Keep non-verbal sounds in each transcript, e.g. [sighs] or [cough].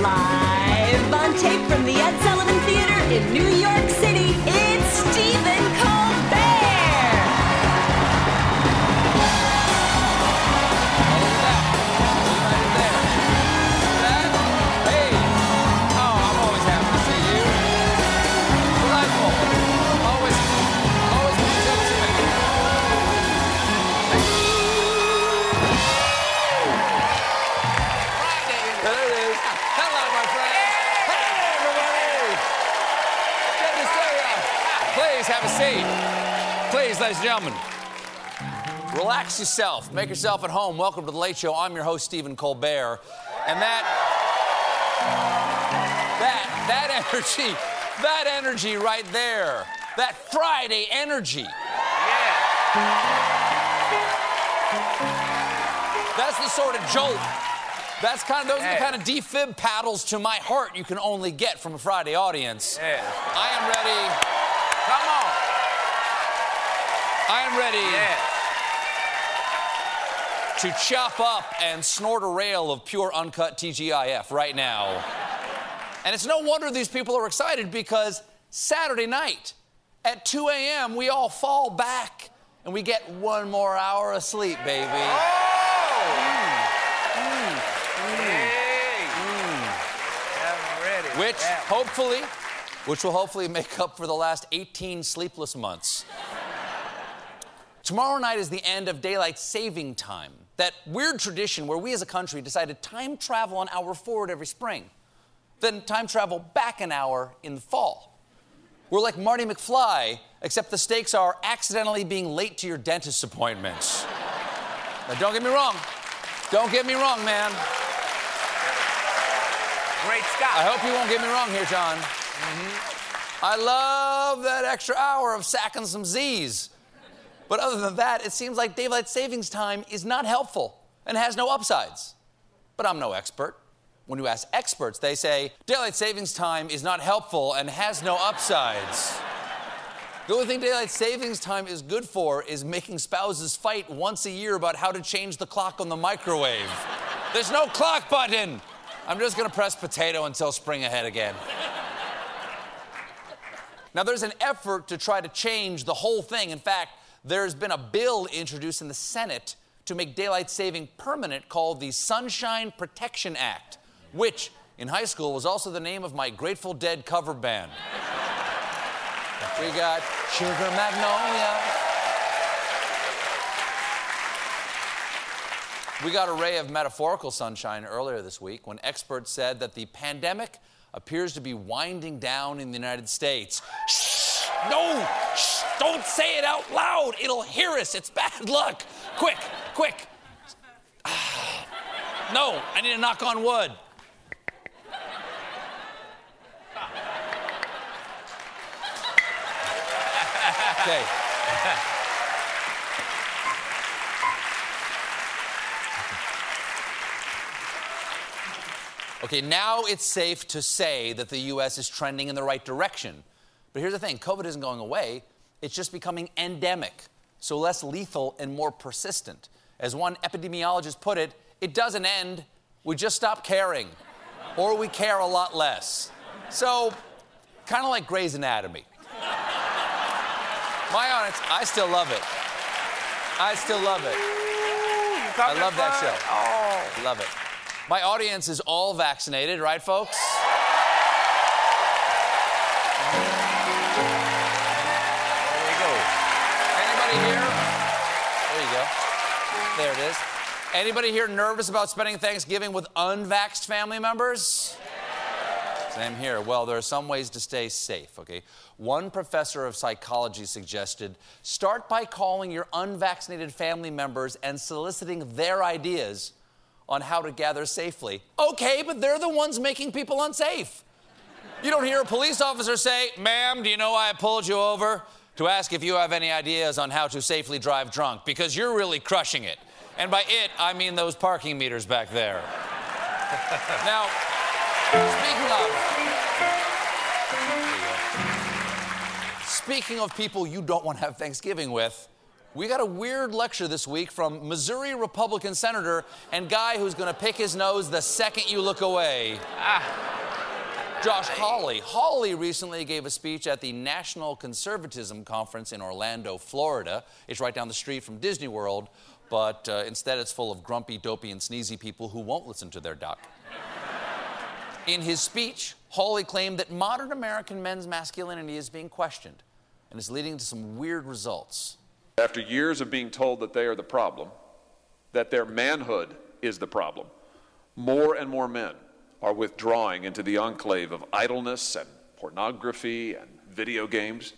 Live on tape from the Ed Sullivan Theater in New York City, ladies and gentlemen. Relax yourself. Make yourself at home. Welcome to the Late Show. I'm your host, Stephen Colbert. And that, that, that [laughs] energy, that energy right there, that Friday energy. Yeah. That's the sort of jolt. That's kind of those are the kind of defib paddles to my heart you can only get from a Friday audience. Yeah. I am ready. Come on. I am ready to chop up and snort a rail of pure uncut TGIF right now. And it's no wonder these people are excited because Saturday night at 2 a.m., we all fall back and we get one more hour of sleep, baby. Oh! Mm. Mm. Mm. Which hopefully, which will hopefully make up for the last 18 sleepless months. Tomorrow night is the end of daylight saving time. That weird tradition where we as a country decided time travel an hour forward every spring, then time travel back an hour in the fall. We're like Marty McFly, except the stakes are accidentally being late to your dentist's appointments. now, don't get me wrong. Don't get me wrong, man. Great Scott. I hope you won't get me wrong here, John. Mm-hmm. I love that extra hour of sacking some Z's. But other than that, it seems like daylight savings time is not helpful and has no upsides. But I'm no expert. When you ask experts, they say daylight savings time is not helpful and has no upsides. The only thing daylight savings time is good for is making spouses fight once a year about how to change the clock on the microwave. There's no clock button. I'm just gonna press potato until spring ahead again. Now, there's an effort to try to change the whole thing. In fact, there's been a bill introduced in the Senate to make daylight saving permanent called the Sunshine Protection Act, which in high school was also the name of my Grateful Dead cover band. we got Sugar Magnolia. We got a ray of metaphorical sunshine earlier this week when experts said that the pandemic appears to be winding down in the United States. No! Shh! Don't say it out loud! It'll hear us! It's bad [laughs] luck! Quick! Quick! [sighs] No, I need to knock on wood. Okay. Okay, now it's safe to say that the US is trending in the right direction. But here's the thing COVID isn't going away, it's just becoming endemic, so less lethal and more persistent. As one epidemiologist put it, it doesn't end, we just stop caring, or we care a lot less. So, kind of like Grey's Anatomy. My honest, I still love it. I still love it. I love that show. Oh. Love it. My audience is all vaccinated, right, folks? There you go. Anybody here? There you go. There it is. Anybody here nervous about spending Thanksgiving with unvaxxed family members? Same here. Well, there are some ways to stay safe, okay? One professor of psychology suggested start by calling your unvaccinated family members and soliciting their ideas on how to gather safely. Okay, but they're the ones making people unsafe. You don't hear a police officer say, Ma'am, do you know why I pulled you over? To ask if you have any ideas on how to safely drive drunk, because you're really crushing it. And by it, I mean those parking meters back there. [laughs] now, speaking of. Speaking of people you don't want to have Thanksgiving with, we got a weird lecture this week from Missouri Republican Senator and guy who's going to pick his nose the second you look away. Ah. Josh Hawley. Hawley recently gave a speech at the National Conservatism Conference in Orlando, Florida. It's right down the street from Disney World, but uh, instead it's full of grumpy, dopey, and sneezy people who won't listen to their doc. In his speech, Hawley claimed that modern American men's masculinity is being questioned and is leading to some weird results. After years of being told that they are the problem, that their manhood is the problem, more and more men are withdrawing into the enclave of idleness and pornography and video games.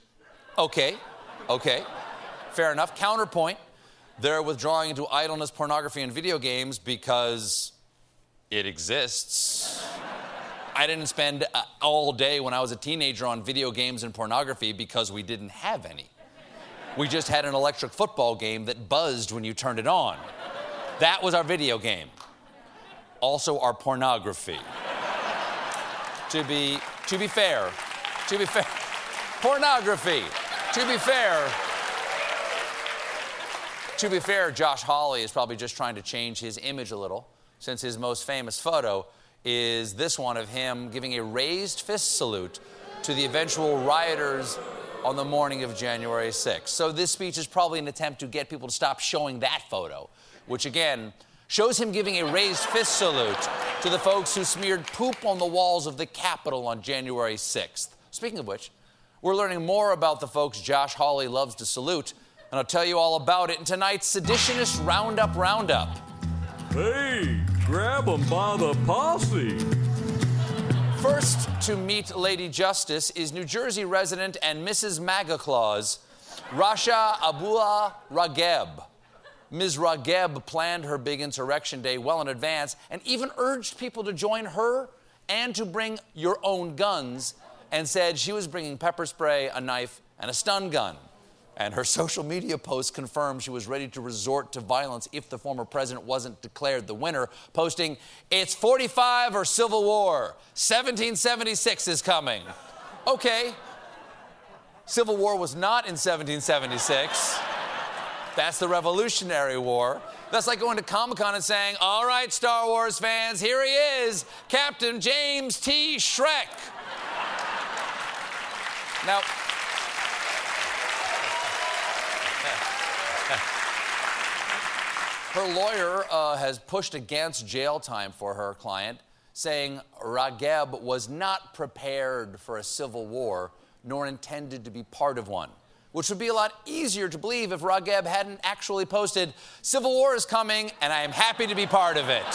Okay, okay, fair enough. Counterpoint they're withdrawing into idleness, pornography, and video games because it exists. I didn't spend uh, all day when I was a teenager on video games and pornography because we didn't have any. We just had an electric football game that buzzed when you turned it on. That was our video game also our pornography. to be to be fair, to be fair, pornography. To be fair, to be fair, Josh Hawley is probably just trying to change his image a little, since his most famous photo is this one of him giving a raised fist salute to the eventual rioters on the morning of January 6th. So this speech is probably an attempt to get people to stop showing that photo, which again shows him giving a raised fist salute to the folks who smeared poop on the walls of the Capitol on January 6th. Speaking of which, we're learning more about the folks Josh Hawley loves to salute, and I'll tell you all about it in tonight's Seditionist Roundup Roundup. Hey, grab 'em by the posse. First to meet Lady Justice is New Jersey resident and Mrs. MAGA Claus, Rasha Abua Rageb. Ms. Ragheb planned her big insurrection day well in advance and even urged people to join her and to bring your own guns and said she was bringing pepper spray, a knife, and a stun gun. And her social media post confirmed she was ready to resort to violence if the former president wasn't declared the winner, posting, It's 45 or Civil War. 1776 is coming. Okay. Civil War was not in 1776. That's the Revolutionary War. That's like going to Comic Con and saying, All right, Star Wars fans, here he is, Captain James T. Shrek. now, her lawyer uh, has pushed against jail time for her client, saying Ragheb was not prepared for a civil war nor intended to be part of one which would be a lot easier to believe if Ragheb hadn't actually posted, Civil War is coming and I am happy to be part of it.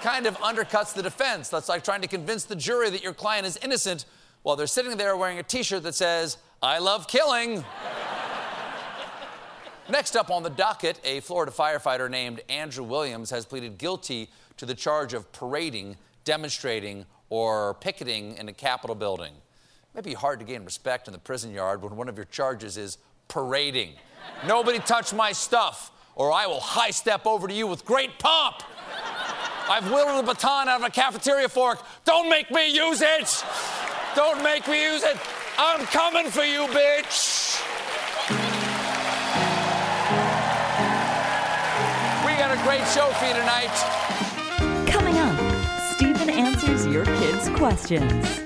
kind of undercuts the defense. That's like trying to convince the jury that your client is innocent while they're sitting there wearing a t shirt that says, I love killing. Next up on the docket, a Florida firefighter named Andrew Williams has pleaded guilty to the charge of parading, demonstrating, or picketing in a Capitol building may be hard to gain respect in the prison yard when one of your charges is parading. Nobody touch my stuff, or I will high step over to you with great pomp. I've wielded a baton out of a cafeteria fork. Don't make me use it! Don't make me use it! I'm coming for you, bitch! We got a great show for you tonight. Coming up, Stephen answers your kids' questions.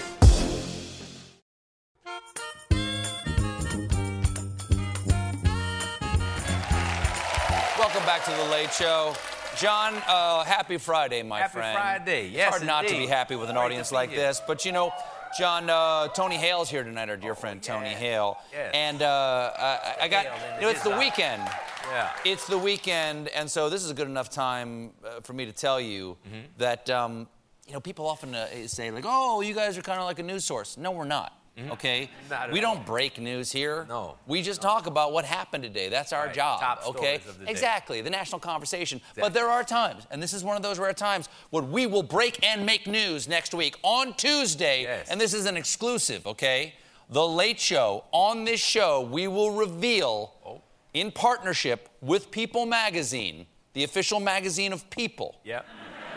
Late Show. John, uh, happy Friday, my Happy friend. Happy Friday. It's Yes, hard not to be happy with an Great audience like here. this, but you know, John, uh, Tony Hale's here tonight, our dear friend Tony. Hale, Yes. and uh, I, I got, you know, it's the weekend. Yeah. It's the weekend, and so this is a good enough time uh, for me to tell you Mm-hmm. that, um, you know, people often uh, say like, "Oh, you guys are kind of like a news source." No, we're not. Okay, Mm-hmm. At we all. don't break news here. No. we just talk about what happened today. That's our Right. job. Top okay, stories of the day. exactly the national conversation. But there are times, and this is one of those rare times, when we will break and make news next week on Tuesday. Yes. And this is an exclusive, okay? The Late Show. On this show, we will reveal, Oh. in partnership with People Magazine, the official magazine of People, Yep.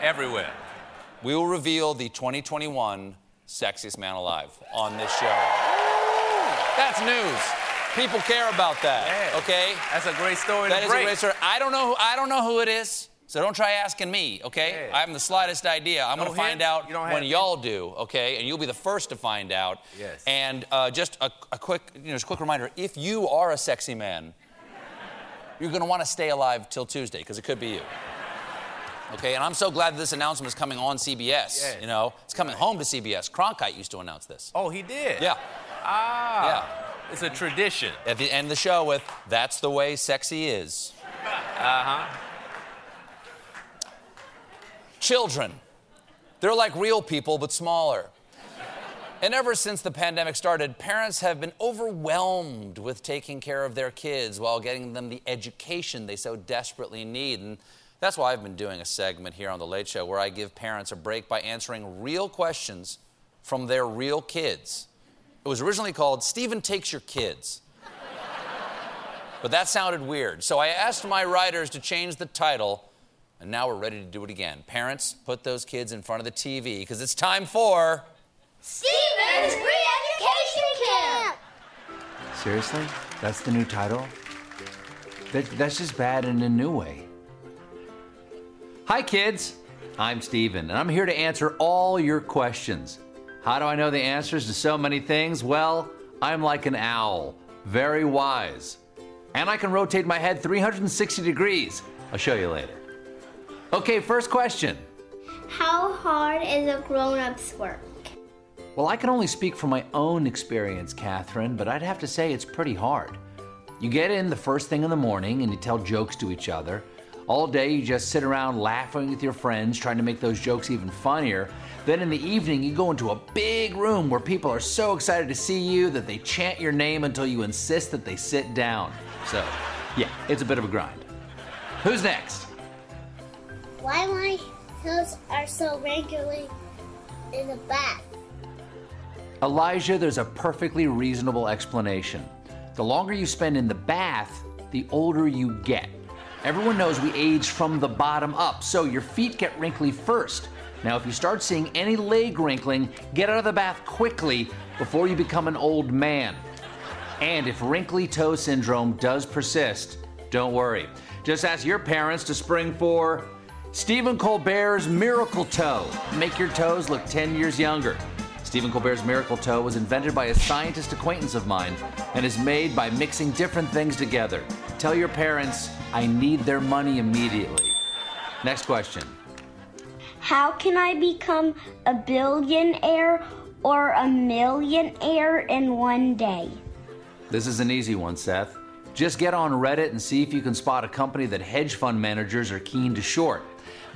Everywhere. we will reveal the 2021 Sexiest Man Alive on this show. That's news. People care about that, Yeah. okay? That's a great story That is a great story. I don't know who I don't know who it is. So don't try asking me, okay? Yeah. I haven't the slightest idea. I'm No gonna find out when have y'all do, okay? And you'll be the first to find out. Yes. And uh, just a, a quick, you know, just a quick reminder: if you are a sexy man, you're gonna want to stay alive till Tuesday because it could be you. Okay, and I'm so glad that this announcement is coming on CBS. Yes. You know, it's coming home to CBS. Cronkite used to announce this. Oh, he did? Yeah. Ah. Yeah. It's a tradition. At the end of the show with "That's the way sexy is." Uh huh. Children. They're like real people, but smaller. And ever since the pandemic started, parents have been overwhelmed with taking care of their kids while getting them the education they so desperately need. And that's why I've been doing a segment here on The Late Show where I give parents a break by answering real questions from their real kids. It was originally called Stephen Takes Your Kids. But that sounded weird. So I asked my writers to change the title, and now we're ready to do it again. Parents, put those kids in front of the TV because it's time for. Stevens Re-Education Camp! Seriously? That's the new title? That, that's just bad in a new way. Hi, kids. I'm Steven, and I'm here to answer all your questions. How do I know the answers to so many things? Well, I'm like an owl, very wise. And I can rotate my head 360 degrees. I'll show you later. Okay, first question. How hard is a grown-up's work? Well, I can only speak from my own experience, Catherine, but I'd have to say it's pretty hard. You get in the first thing in the morning and you tell jokes to each other. All day you just sit around laughing with your friends, trying to make those jokes even funnier. Then in the evening, you go into a big room where people are so excited to see you that they chant your name until you insist that they sit down. So, yeah, it's a bit of a grind. Who's next? Why my toes are so regularly in the back? Elijah, there's a perfectly reasonable explanation. The longer you spend in the bath, the older you get. Everyone knows we age from the bottom up, so your feet get wrinkly first. Now, if you start seeing any leg wrinkling, get out of the bath quickly before you become an old man. And if wrinkly toe syndrome does persist, don't worry. Just ask your parents to spring for Stephen Colbert's Miracle Toe. Make your toes look 10 years younger. Stephen Colbert's Miracle Toe was invented by a scientist acquaintance of mine and is made by mixing different things together. Tell your parents I need their money immediately. Next question. How can I become a billionaire or a millionaire in one day? This is an easy one, Seth. Just get on Reddit and see if you can spot a company that hedge fund managers are keen to short.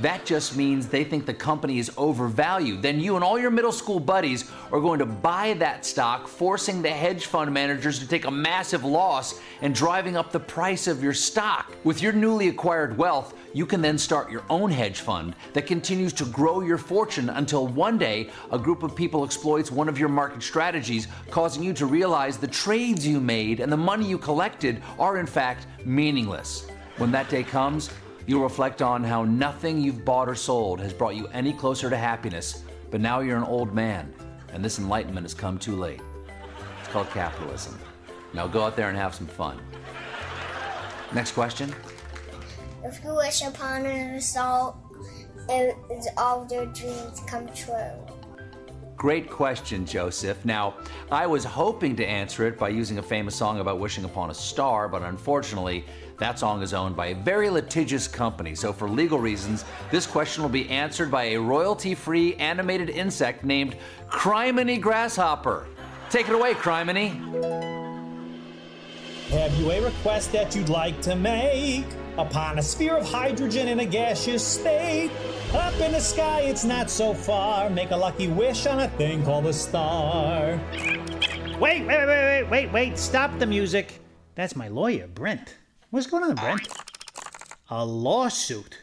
That just means they think the company is overvalued. Then you and all your middle school buddies are going to buy that stock, forcing the hedge fund managers to take a massive loss and driving up the price of your stock. With your newly acquired wealth, you can then start your own hedge fund that continues to grow your fortune until one day a group of people exploits one of your market strategies, causing you to realize the trades you made and the money you collected are in fact meaningless. When that day comes, you'll reflect on how nothing you've bought or sold has brought you any closer to happiness, but now you're an old man, and this enlightenment has come too late. It's called capitalism. Now go out there and have some fun. Next question. If you wish upon a result, all your dreams come true. Great question, Joseph. Now, I was hoping to answer it by using a famous song about wishing upon a star, but unfortunately, that song is owned by a very litigious company. So, for legal reasons, this question will be answered by a royalty free animated insect named Criminy Grasshopper. Take it away, Criminy. Have you a request that you'd like to make? Upon a sphere of hydrogen in a gaseous state. Up in the sky, it's not so far. Make a lucky wish on a thing called a star. Wait, wait, wait, wait, wait, wait. Stop the music. That's my lawyer, Brent. What's going on, Brent? A lawsuit.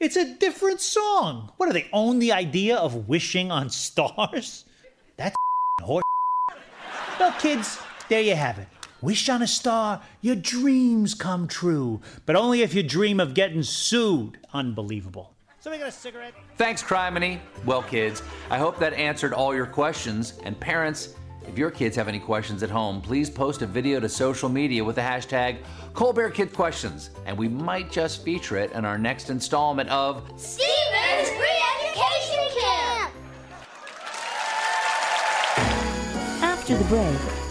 It's a different song. What do they own the idea of wishing on stars? That's [laughs] horse. Well, kids, there you have it. Wish on a star, your dreams come true, but only if you dream of getting sued. Unbelievable. Somebody got a cigarette? Thanks, Criminy. Well, kids, I hope that answered all your questions. And parents, if your kids have any questions at home, please post a video to social media with the hashtag Colbert Kid Questions, and we might just feature it in our next installment of Steven's Free Education Camp! After the break,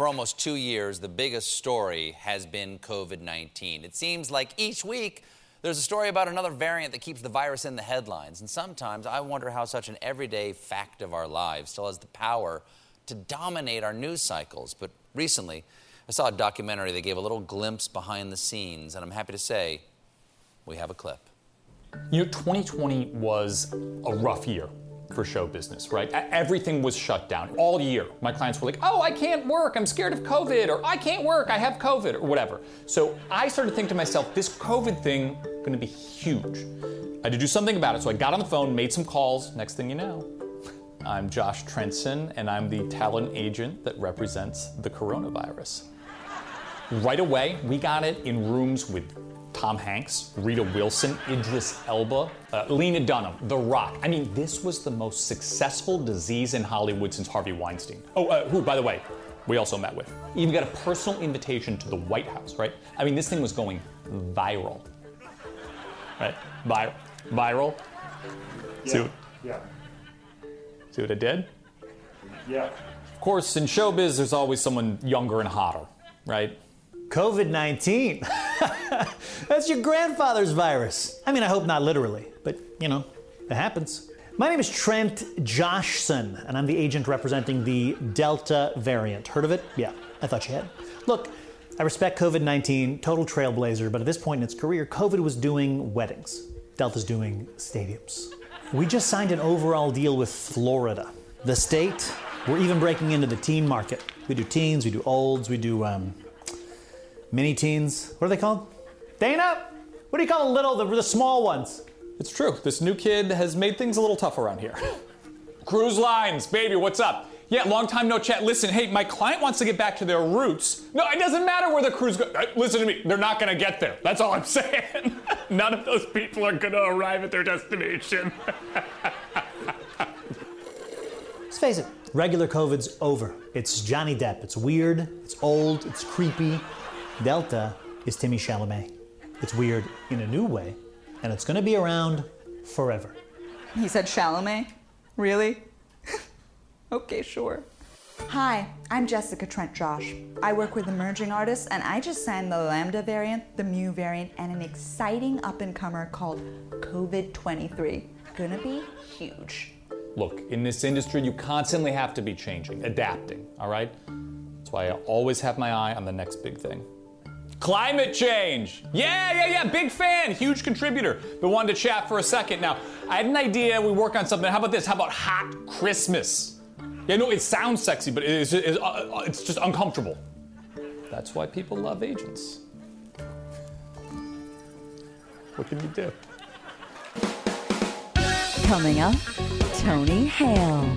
for almost two years, the biggest story has been COVID 19. It seems like each week there's a story about another variant that keeps the virus in the headlines. And sometimes I wonder how such an everyday fact of our lives still has the power to dominate our news cycles. But recently, I saw a documentary that gave a little glimpse behind the scenes, and I'm happy to say we have a clip. You know, 2020 was a rough year for show business, right? Everything was shut down all year. My clients were like, oh, I can't work, I'm scared of COVID, or I can't work, I have COVID, or whatever. So I started thinking to myself, this COVID thing gonna be huge. I had to do something about it. So I got on the phone, made some calls. Next thing you know, I'm Josh Trenson, and I'm the talent agent that represents the coronavirus. Right away, we got it in rooms with Tom Hanks, Rita Wilson, Idris Elba, uh, Lena Dunham, The Rock. I mean, this was the most successful disease in Hollywood since Harvey Weinstein. Oh, uh, who, by the way, we also met with. Even got a personal invitation to the White House, right? I mean, this thing was going viral. Right? Vi- viral. See, what, Yeah. see what I did? Yeah. Of course, in showbiz, there's always someone younger and hotter, right? COVID 19. [laughs] That's your grandfather's virus. I mean, I hope not literally, but you know, it happens. My name is Trent Joshson, and I'm the agent representing the Delta variant. Heard of it? Yeah, I thought you had. Look, I respect COVID 19, total trailblazer, but at this point in its career, COVID was doing weddings. Delta's doing stadiums. We just signed an overall deal with Florida. The state, we're even breaking into the teen market. We do teens, we do olds, we do um, mini teens. What are they called? Dana? What do you call the little, the, the small ones? It's true. This new kid has made things a little tough around here. [laughs] Cruise lines, baby, what's up? Yeah, long time no chat. Listen, hey, my client wants to get back to their roots. No, it doesn't matter where the cruise goes. Uh, listen to me, they're not gonna get there. That's all I'm [laughs] saying. [laughs] None of those people are gonna arrive at their destination. Let's face it, regular COVID's over. It's Johnny Depp. It's weird, it's old, it's creepy. Delta is Timmy Chalamet. It's weird in a new way, and it's gonna be around forever. He said Chalamet? Really? [laughs] okay, sure. Hi, I'm Jessica Trent Josh. I work with emerging artists, and I just signed the Lambda variant, the Mu variant, and an exciting up and comer called COVID 23. Gonna be huge. Look, in this industry, you constantly have to be changing, adapting, all right? That's why I always have my eye on the next big thing. Climate change! Yeah, yeah, yeah, big fan, huge contributor. But wanted to chat for a second. Now, I had an idea, we work on something. How about this? How about hot Christmas? Yeah, no, it sounds sexy, but it is, it's, uh, it's just uncomfortable. That's why people love agents. What can you do? Coming up, Tony Hale.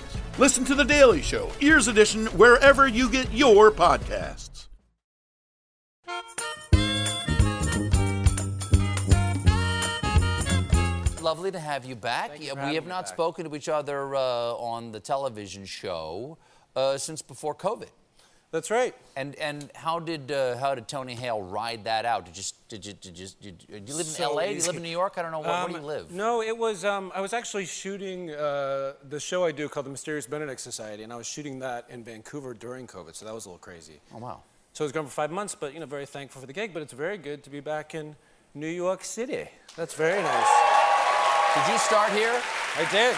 Listen to The Daily Show, Ears Edition, wherever you get your podcasts. Lovely to have you back. Thank you for we have me not back. spoken to each other uh, on the television show uh, since before COVID. That's right. And and how did uh, how did Tony Hale ride that out? Did you did you did you, did you, do you live in So L.A.? Do you live in New York? I don't know. Where, where do you Um, live? No, it was. Um, I was actually shooting uh, the show I do called The Mysterious Benedict Society, and I was shooting that in Vancouver during COVID, so that was a little crazy. Oh wow! So I was gone for five months, but you know, very thankful for the gig. But it's very good to be back in New York City. That's very nice. Did you start here? I did.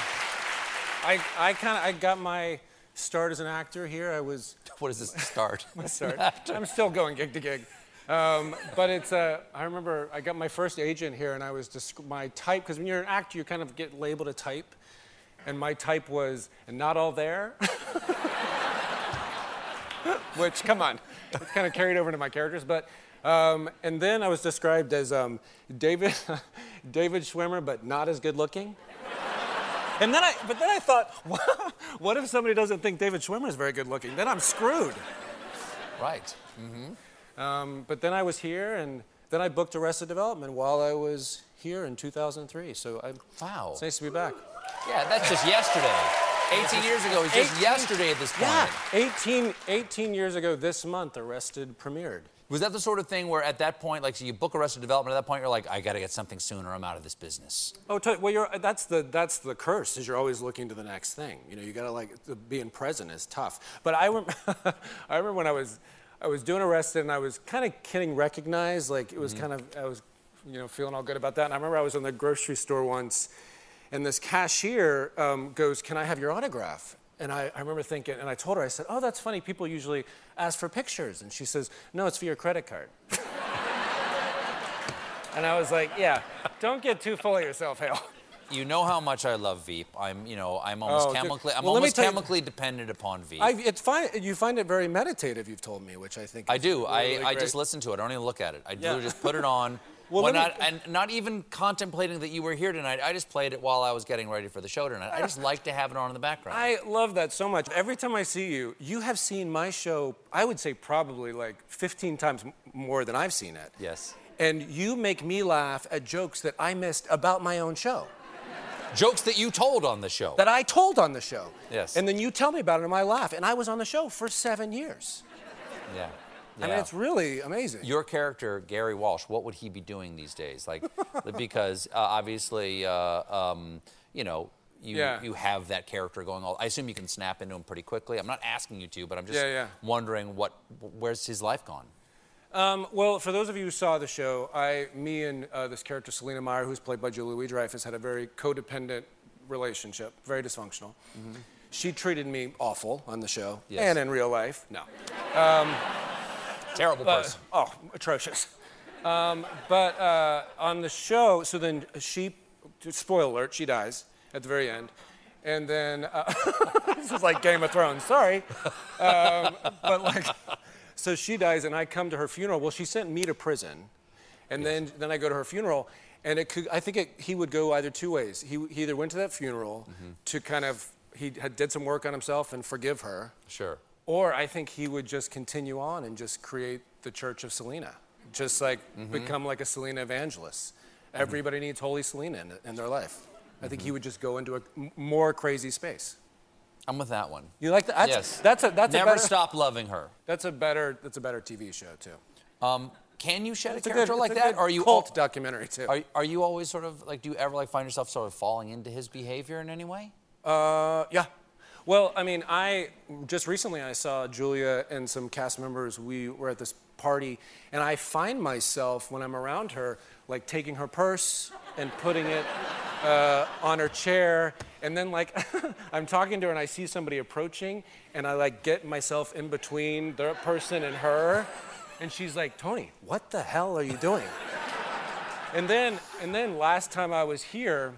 I I kind of I got my start as an actor here. I was. What is this start? [laughs] start. I'm still going gig to gig. Um, but it's, uh, I remember I got my first agent here and I was, my type, because when you're an actor, you kind of get labeled a type. And my type was, not all there. [laughs] Which, come on, it's kind of carried over to my characters. But, um, and then I was described as um, David, [laughs] David Schwimmer, but not as good looking. And then I, but then I thought, [laughs] what if somebody doesn't think David Schwimmer is very good looking? Then I'm screwed. Right. Mm-hmm. Um, but then I was here, and then I booked Arrested Development while I was here in 2003. So I, wow, it's nice to be back. Yeah, that's just yesterday. 18 years ago. It's just 18 yesterday at this point. Yeah, 18, 18 years ago this month, Arrested premiered. Was that the sort of thing where at that point, like, so you book Arrested Development, at that point you're like, I got to get something soon or I'm out of this business? Oh, well, you're, that's the that's the curse. Is you're always looking to the next thing. You know, you gotta like being present is tough. But I rem- [laughs] I remember when I was I was doing Arrested and I was kind of getting recognized. Like it was kind of I was you know feeling all good about that. And I remember I was in the grocery store once, and this cashier um, goes, "Can I have your autograph?" And I, I remember thinking, and I told her, I said, "Oh, that's funny. People usually ask for pictures." And she says, "No, it's for your credit card." [laughs] and I was like, "Yeah, don't get too full of yourself, Hale." You know how much I love Veep. I'm, you know, I'm oh, almost Oh, chemically, I'm Well, almost tell you- chemically dependent upon Veep. I, it's fine. You find it very meditative. You've told me, which I think I do. really, I, I just listen to it. I don't even look at it. I Yeah. literally just put it on. [laughs] Well, when not, and not even contemplating that you were here tonight. I just played it while I was getting ready for the show tonight. I just [laughs] like to have it on in the background. I love that so much. Every time I see you, you have seen my show. I would say probably like 15 times more than I've seen it. Yes. And you make me laugh at jokes that I missed about my own show. Jokes that you told on the show. That I told on the show. Yes. And then you tell me about it and I laugh. And I was on the show for seven years. yeah. I mean, it's really amazing. Your character, Gary Walsh, what would he be doing these days? Like, [laughs] because uh, obviously, uh, um, you know, you, Yeah. you have that character going all. I assume you can snap into him pretty quickly. I'm not asking you to, but I'm just Yeah, yeah. wondering what, where's his life gone? Um, well, for those of you who saw the show, I, me and uh, this character, Selina Meyer, who's played by Julia Louis-Dreyfus, had a very codependent relationship, very dysfunctional. She treated me awful on the show Yes. and in real life. No. [laughs] Um, Terrible person. oh, atrocious. Um, but uh, on the show, so then she, spoiler alert, she dies at the very end. And then, uh, [laughs] this is like Game of Thrones, sorry. Um, but like, so she dies and I come to her funeral. Well, she sent me to prison. And then, then I go to her funeral. And it could, I think it, he would go either two ways. He, he either went to that funeral to kind of, he had, did some work on himself and forgive her. Sure. Or I think he would just continue on and just create the Church of Selina, just like Mhm. become like a Selina evangelist. Everybody needs Holy Selina in, in their life. I think he would just go into a m- more crazy space. I'm with that one. You like that? That's, yes. That's a that's Never a better, stop loving her. That's a better that's a better TV show too. Um, can you shed It's a a good- character like that? are you cult al- documentary too. Are, are you always sort of like? Do you ever like find yourself sort of falling into his behavior in any way? Uh, yeah. Well, I mean, I just recently I saw Julia and some cast members. We were at this party, and I find myself when I'm around her, like taking her purse and putting it uh, on her chair, and then like [laughs] I'm talking to her and I see somebody approaching, and I like get myself in between the person and her, and she's like, Tony, what the hell are you doing? And then, and then last time I was here,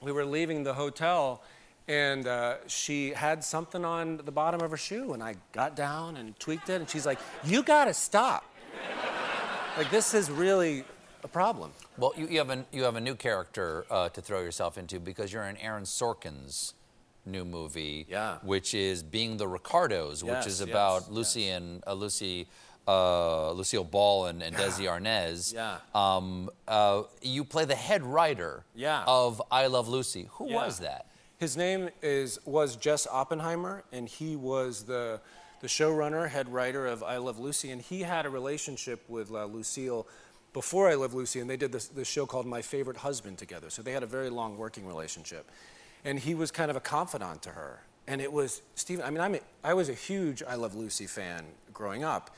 we were leaving the hotel, and uh, she had something on the bottom of her shoe, and I got down and tweaked it, and she's like, "You gotta stop! Like this is really a problem." Well, you, you have a you have a new character uh, to throw yourself into because you're in Aaron Sorkin's new movie, Yeah. which is Being the Ricardos, which Yes, is yes, about Lucy and uh, Lucy. Uh, Lucille Ball and, and Desi [sighs] Arnaz. Yeah. Um, uh, you play the head writer Yeah. of I Love Lucy. Who Yeah. was that? His name is was Jess Oppenheimer, and he was the the showrunner, head writer of I Love Lucy, and he had a relationship with uh, Lucille before I Love Lucy, and they did this, this show called My Favorite Husband together. So they had a very long working relationship, and he was kind of a confidant to her. And it was Stephen. I mean, I'm a, I was a huge I Love Lucy fan growing up,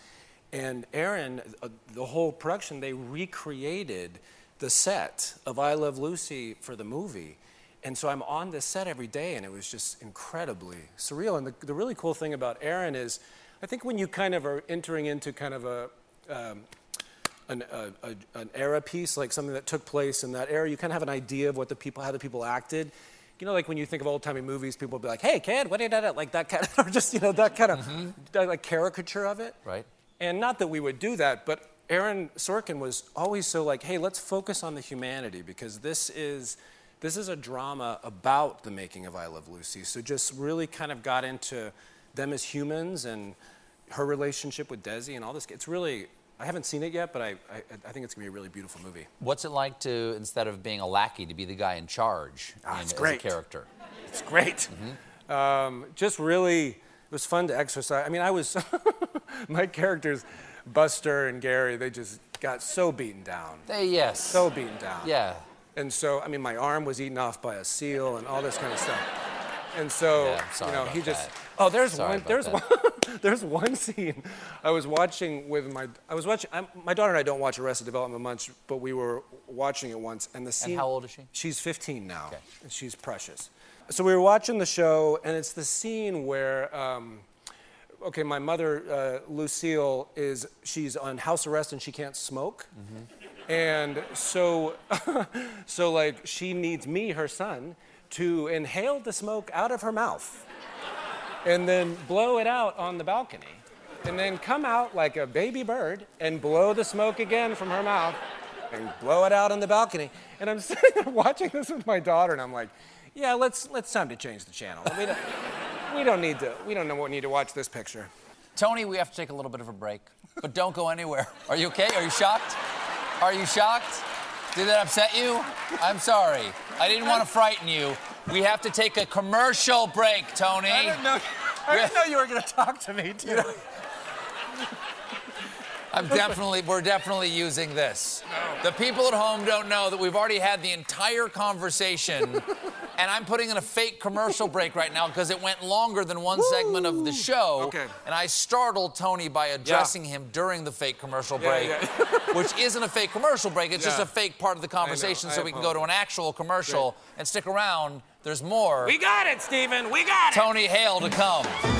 and Aaron, uh, the whole production, they recreated the set of I Love Lucy for the movie. And so I'm on this set every day, and it was just incredibly surreal. And the, the really cool thing about Aaron is, I think when you kind of are entering into kind of a, um, an, a, a, an era piece, like something that took place in that era, you kind of have an idea of what the people, how the people acted. You know, like when you think of old timey movies, people will be like, "Hey, kid, what did you? Like that kind of, [laughs] or just you know that kind of that, like caricature of it. Right. And not that we would do that, but Aaron Sorkin was always so like, hey, let's focus on the humanity because this is this is a drama about the making of I Love Lucy. So just really kind of got into them as humans and her relationship with Desi and all this. It's really I haven't seen it yet, but I, I, I think it's gonna be a really beautiful movie. What's it like to instead of being a lackey to be the guy in charge Ah, in, it's great. character? It's great. Um, just really, it was fun to exercise. I mean, I was, [laughs] my characters, Buster and Gary, they just got so beaten down. They yes. So beaten down. Yeah. And so, I mean, my arm was eaten off by a seal and all this kind of stuff. And so, Yeah, you know, he just. that. Oh, there's Sorry one. There's that. one. [laughs] there's one scene I was watching with my. I was watching. I'm, my daughter and I don't watch Arrested Development much, but we were watching it once, and the scene. And how old is she? She's 15 now, and she's precious. So we were watching the show, and it's the scene where. Um, okay, my mother, uh, Lucille, is she's on house arrest and she can't smoke. And so, [laughs] so like she needs me, her son, to inhale the smoke out of her mouth and then blow it out on the balcony. And then come out like a baby bird and blow the smoke again from her mouth and blow it out on the balcony. And I'm [laughs] sitting there watching this with my daughter and I'm like, yeah, let's, let's time to change the channel. We don't, we don't need to, we don't know what need to watch this picture. Tony, we have to take a little bit of a break, but don't go anywhere. Are you okay? Are you shocked? Are you shocked? Did that upset you? I'm sorry. I didn't want to frighten you. We have to take a commercial break, Tony. I didn't know, I didn't know you were going to talk to me too. [laughs] I'm definitely, we're definitely using this. The people at home don't know that we've already had the entire conversation, and I'm putting in a fake commercial break right now because it went longer than one segment of the show. Okay. And I startled Tony by addressing him during the fake commercial break, yeah. [laughs] which isn't a fake commercial break. It's just a fake part of the conversation, I so we can go to an actual commercial and stick around. There's more. We got it, Steven. We got it. Tony Hale to come.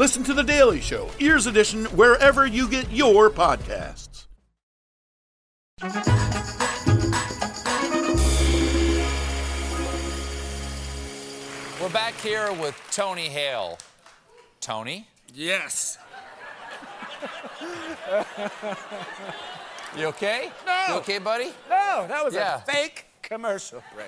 Listen to The Daily Show, Ears Edition, wherever you get your podcasts. We're back here with Tony Hale. Tony? Yes. [laughs] You okay? No. You okay, buddy? No, that was Yeah. a fake commercial break.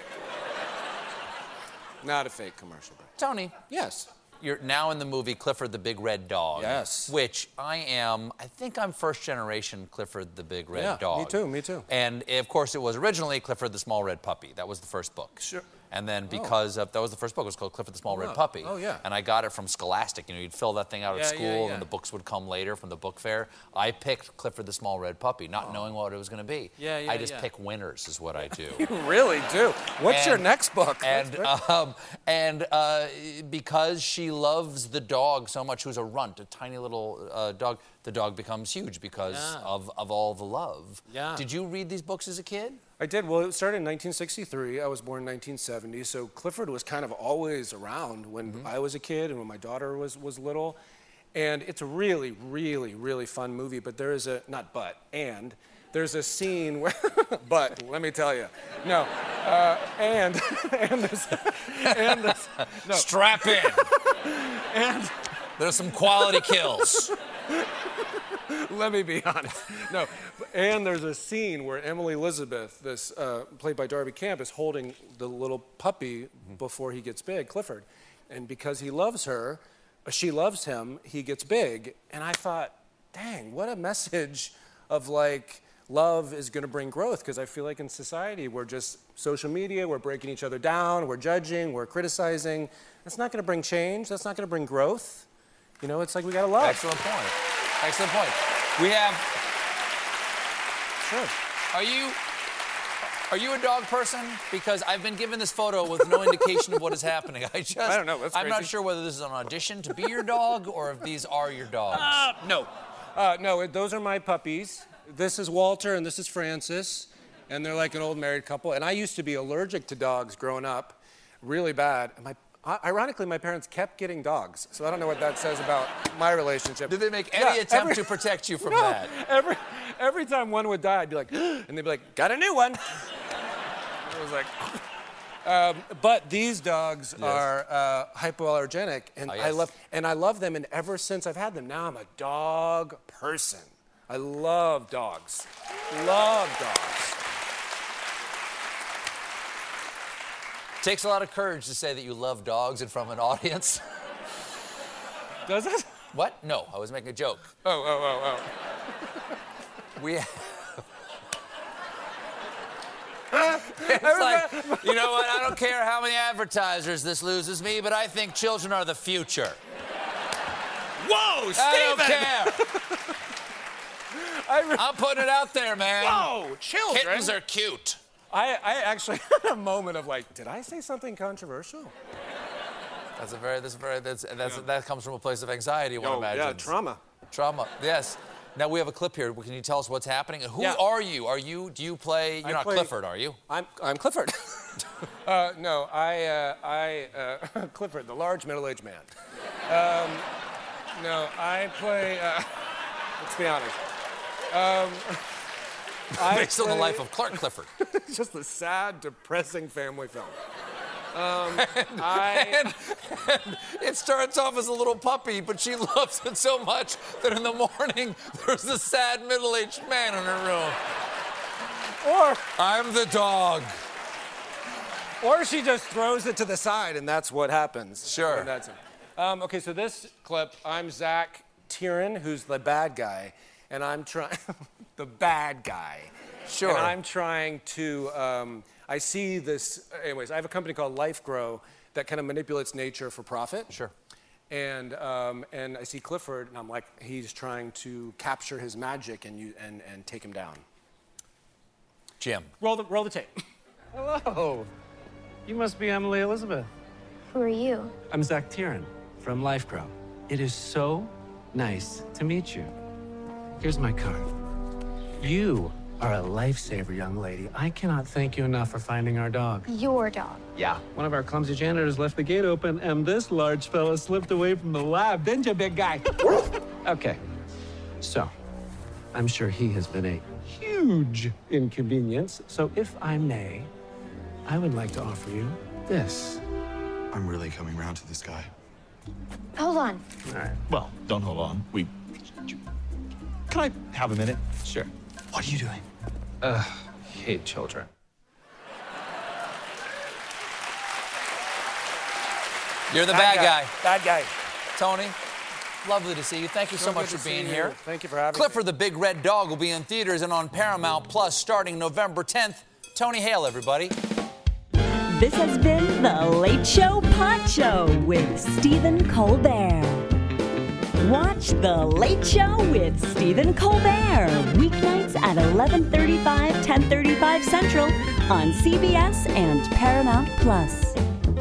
Not a fake commercial break. Tony. Yes. You're now in the movie Clifford the Big Red Dog. Yes. Which I am, I think I'm first generation Clifford the Big Red Yeah, Dog. me too, me too. And of course, it was originally Clifford the Small Red Puppy. That was the first book. Sure. And then because of, that was the first book, it was called Clifford the Small Red Oh, Puppy. oh, yeah. And I got it from Scholastic. You know, you'd fill that thing out Yeah, at school, yeah. and the books would come later from the book fair. I picked Clifford the Small Red Puppy, not knowing what it was going to be. Oh. Yeah, yeah, I just yeah. pick winners, is what I do. [laughs] You really do. What's your next book? And um, and uh, because she loves the dog so much, who's a runt, a tiny little uh, dog, the dog becomes huge because Yeah. of, of all the love. Yeah. Did you read these books as a kid? I did. Well, it started in 1963. I was born in 1970. So Clifford was kind of always around when Mm-hmm. I was a kid and when my daughter was, was little. And it's a really, really, really fun movie. But there is a, not but, and, there's a scene where, [laughs] but let me tell you, no, uh, and, [laughs] and there's, and there's, no. Strap in. [laughs] and There's some quality kills. Let me be [laughs] honest. No, and there's a scene where Emily Elizabeth, this uh, played by Darby Camp, is holding the little puppy before he gets big, Clifford, and because he loves her, uh, she loves him. He gets big, and I thought, dang, what a message of like love is going to bring growth. Because I feel like in society we're just social media, we're breaking each other down, we're judging, we're criticizing. That's not going to bring change. That's not going to bring growth. You know, it's like we got to love. Excellent point. Excellent point. We have. Sure. Are you? Are you a dog person? Because I've been given this photo with no indication of what is happening. I just. I don't know, that's I'm not sure whether this is an audition to be your dog or if these are your dogs. Uh, no. Uh, no, those are my puppies. This is Walter and this is Francis. And they're like an old married couple. And I used to be allergic to dogs growing up, really bad. And my, i- ironically, my parents kept getting dogs. So I don't know what that says about my relationship. Did they make any Yeah, attempt every- to protect you from [laughs] No, that? Every, every time one would die, I'd be like, [gasps] and they'd be like, got a new one. [laughs] I was like, [laughs] um, but these dogs are uh, hypoallergenic, and Oh, I love and I love them. And ever since I've had them, now I'm a dog person. I love dogs. Love dogs. Takes a lot of courage to say that you love dogs in front of an audience. [laughs] Does it? What? No, I was making a joke. Oh, oh, oh, oh. We. [laughs] [laughs] it's like, you know what? I don't care how many advertisers this loses me, but I think children are the future. Whoa, I don't care. I'm putting it out there, man. Whoa, children. Kittens are cute. I, I actually [laughs] had a moment of like, did I say something controversial? That's a very, that's a very, that's, that's, that comes from a place of anxiety, one Oh, yeah, imagines. trauma. Trauma, yes. Now we have a clip here. Can you tell us what's happening? Who Yeah. are you? Are you, do you play, you're I not play- Clifford, are you? I'm, I'm Clifford. [laughs] uh, no, I, uh, I, uh, [laughs] Clifford, the large middle-aged man. Um, no, I play. Uh, let's be honest. Um, [laughs] Based on the life of Clark Clifford. [laughs] it's just a sad, depressing family film. [laughs] Um, I, It starts off as a little puppy, but she loves it so much that in the morning there's a sad middle-aged man in her room. or, I'm the dog. or she just throws it to the side, and that's what happens. Sure. That's it. Um, okay, so this clip, I'm Zach Tieran, who's the bad guy, and I'm trying, [laughs] the bad guy. Sure. And I'm trying to, um, I see this, anyways, I have a company called Lifegro that kind of manipulates nature for profit. Sure. And, um, and I see Clifford, and I'm like, he's trying to capture his magic and, you, and, and take him down. Jim. Roll the, roll the tape. Hello. You must be Emily Elizabeth. Who are you? I'm Zach Tieran from Lifegro. It is so nice to meet you. Here's my card. You are a lifesaver, young lady. I cannot thank you enough for finding our dog. Your dog. Yeah. One of our clumsy janitors left the gate open, and this large fella slipped away from the lab. Didn't you, big guy? [laughs] okay. So, I'm sure he has been a huge inconvenience. So, if I may, I would like to offer you this. I'm really coming round to this guy. Hold on. All right. Well, don't hold on. We. Can I have a minute? Sure. What are you doing? Uh, hate children. You're the Bad bad, guy. guy. Bad guy. Tony, lovely to see you. Thank you so, So much for being see you. here. Thank you for having me. Clifford the Big Red Dog will be in theaters and on Paramount Plus starting November 10th. Tony Hale, everybody. This has been The Late Show Pod Show with Stephen Colbert. Watch The Late Show with Stephen Colbert weeknights at 11:35, 10:35 Central on CBS and Paramount Plus.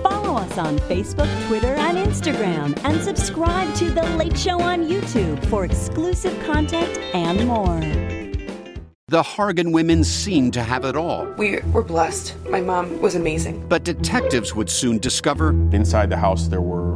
Follow us on Facebook, Twitter, and Instagram, and subscribe to The Late Show on YouTube for exclusive content and more. The Hargan women seemed to have it all. We were blessed. My mom was amazing. But detectives would soon discover Inside the house, there were